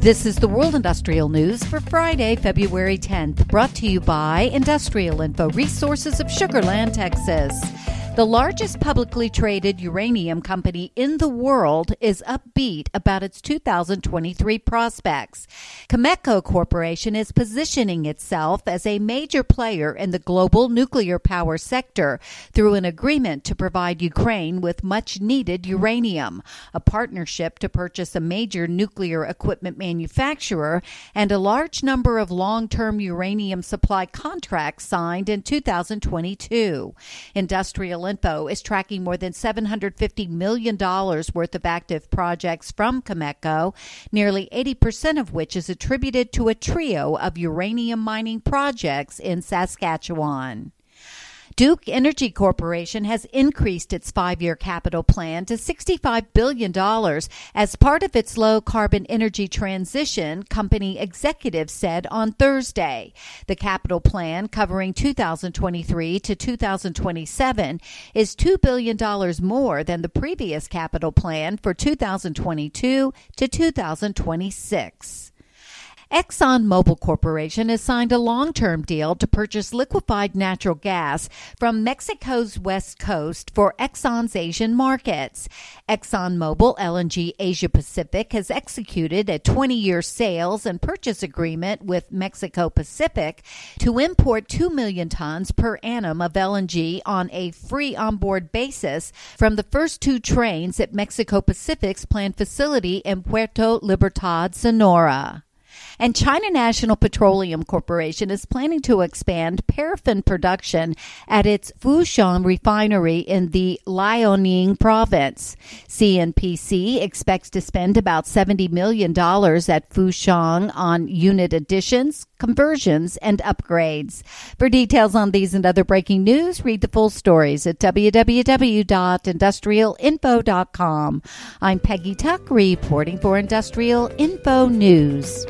This is the World Industrial News for Friday, February 10th, brought to you by Industrial Info Resources of Sugarland, Texas. The largest publicly traded uranium company in the world is upbeat about its 2023 prospects. Cameco Corporation is positioning itself as a major player in the global nuclear power sector through an agreement to provide Ukraine with much needed uranium, a partnership to purchase a major nuclear equipment manufacturer, and a large number of long term uranium supply contracts signed in 2022. Industrial Info is tracking more than $750 million worth of active projects from Cameco, nearly 80% of which is attributed to a trio of uranium mining projects in Saskatchewan. Duke Energy Corporation has increased its five year capital plan to $65 billion as part of its low carbon energy transition, company executives said on Thursday. The capital plan, covering 2023 to 2027, is $2 billion more than the previous capital plan for 2022 to 2026. ExxonMobil Corporation has signed a long term deal to purchase liquefied natural gas from Mexico's west coast for Exxon's Asian markets. ExxonMobil LNG Asia Pacific has executed a 20 year sales and purchase agreement with Mexico Pacific to import 2 million tons per annum of LNG on a free onboard basis from the first two trains at Mexico Pacific's planned facility in Puerto Libertad, Sonora. And China National Petroleum Corporation is planning to expand paraffin production at its Fushun refinery in the Liaoning province. CNPC expects to spend about $70 million at Fushun on unit additions, conversions, and upgrades. For details on these and other breaking news, read the full stories at www.industrialinfo.com. I'm Peggy Tuck reporting for Industrial Info News.